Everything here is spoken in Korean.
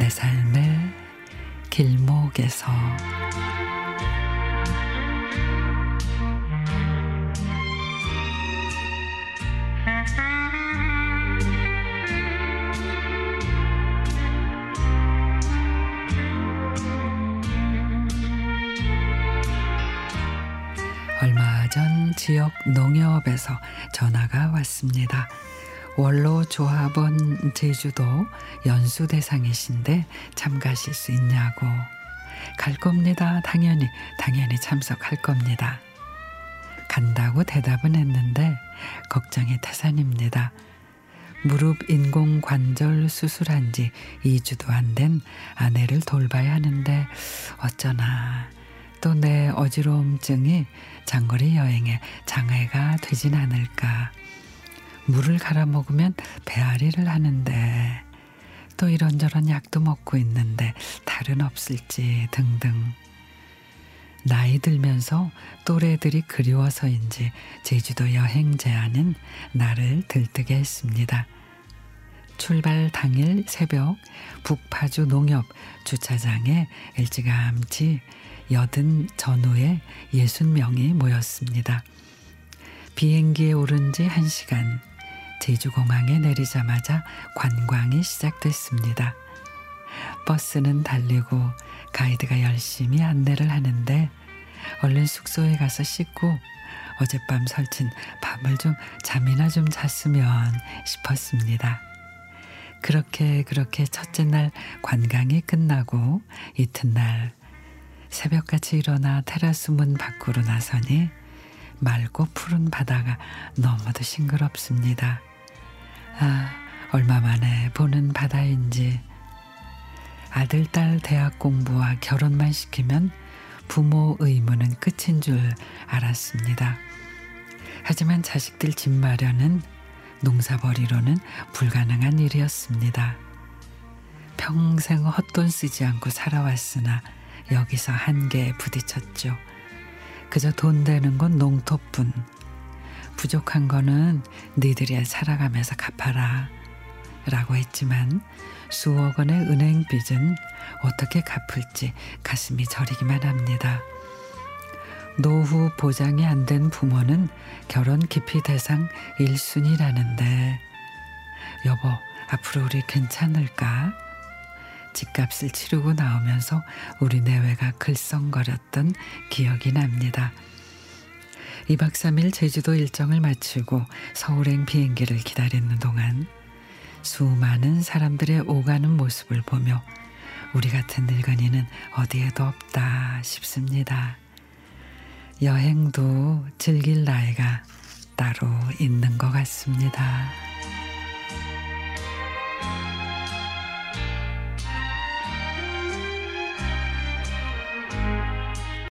내 삶의 길목에서 얼마 전 지역 농협에서 전화가 왔습니다. 원로 조합원 제주도 연수 대상이신데 참가하실 수 있냐고. 갈 겁니다. 당연히, 당연히 참석할 겁니다. 간다고 대답은 했는데 걱정이 태산입니다. 무릎 인공 관절 수술한 지 2주도 안 된 아내를 돌봐야 하는데 어쩌나 또 내 어지러움증이 장거리 여행에 장애가 되진 않을까. 물을 갈아 먹으면 배앓이를 하는데 또 이런저런 약도 먹고 있는데 다른 없을지 등등. 나이 들면서 또래들이 그리워서인지 제주도 여행 제안은 나를 들뜨게 했습니다. 출발 당일 새벽 북파주 농협 주차장에 일찌감치 여든 전후에 예순 명이 모였습니다. 비행기에 오른 지 한시간 제주공항에 내리자마자 관광이 시작됐습니다. 버스는 달리고 가이드가 열심히 안내를 하는데 얼른 숙소에 가서 씻고 어젯밤 설친 밤을 좀 잠이나 좀 잤으면 싶었습니다. 그렇게 그렇게 첫째 날 관광이 끝나고 이튿날 새벽같이 일어나 테라스 문 밖으로 나서니 맑고 푸른 바다가 너무도 싱그럽습니다. 아, 얼마 만에 보는 바다인지 아들, 딸 대학 공부와 결혼만 시키면 부모 의무는 끝인 줄 알았습니다. 하지만 자식들 집 마련은 농사벌이로는 불가능한 일이었습니다. 평생 헛돈 쓰지 않고 살아왔으나 여기서 한계에 부딪혔죠. 그저 돈 되는 건 농토뿐. 부족한 거는 니들이 살아가면서 갚아라. 라고 했지만 수억 원의 은행 빚은 어떻게 갚을지 가슴이 저리기만 합니다. 노후 보장이 안 된 부모는 결혼 기피 대상 1순위라는데 여보 앞으로 우리 괜찮을까? 집값을 치르고 나오면서 우리 내외가 글썽거렸던 기억이 납니다. 2박 3일 제주도 일정을 마치고 서울행 비행기를 기다리는 동안 수많은 사람들의 오가는 모습을 보며 우리 같은 늙은이는 어디에도 없다 싶습니다. 여행도 즐길 나이가 따로 있는 것 같습니다.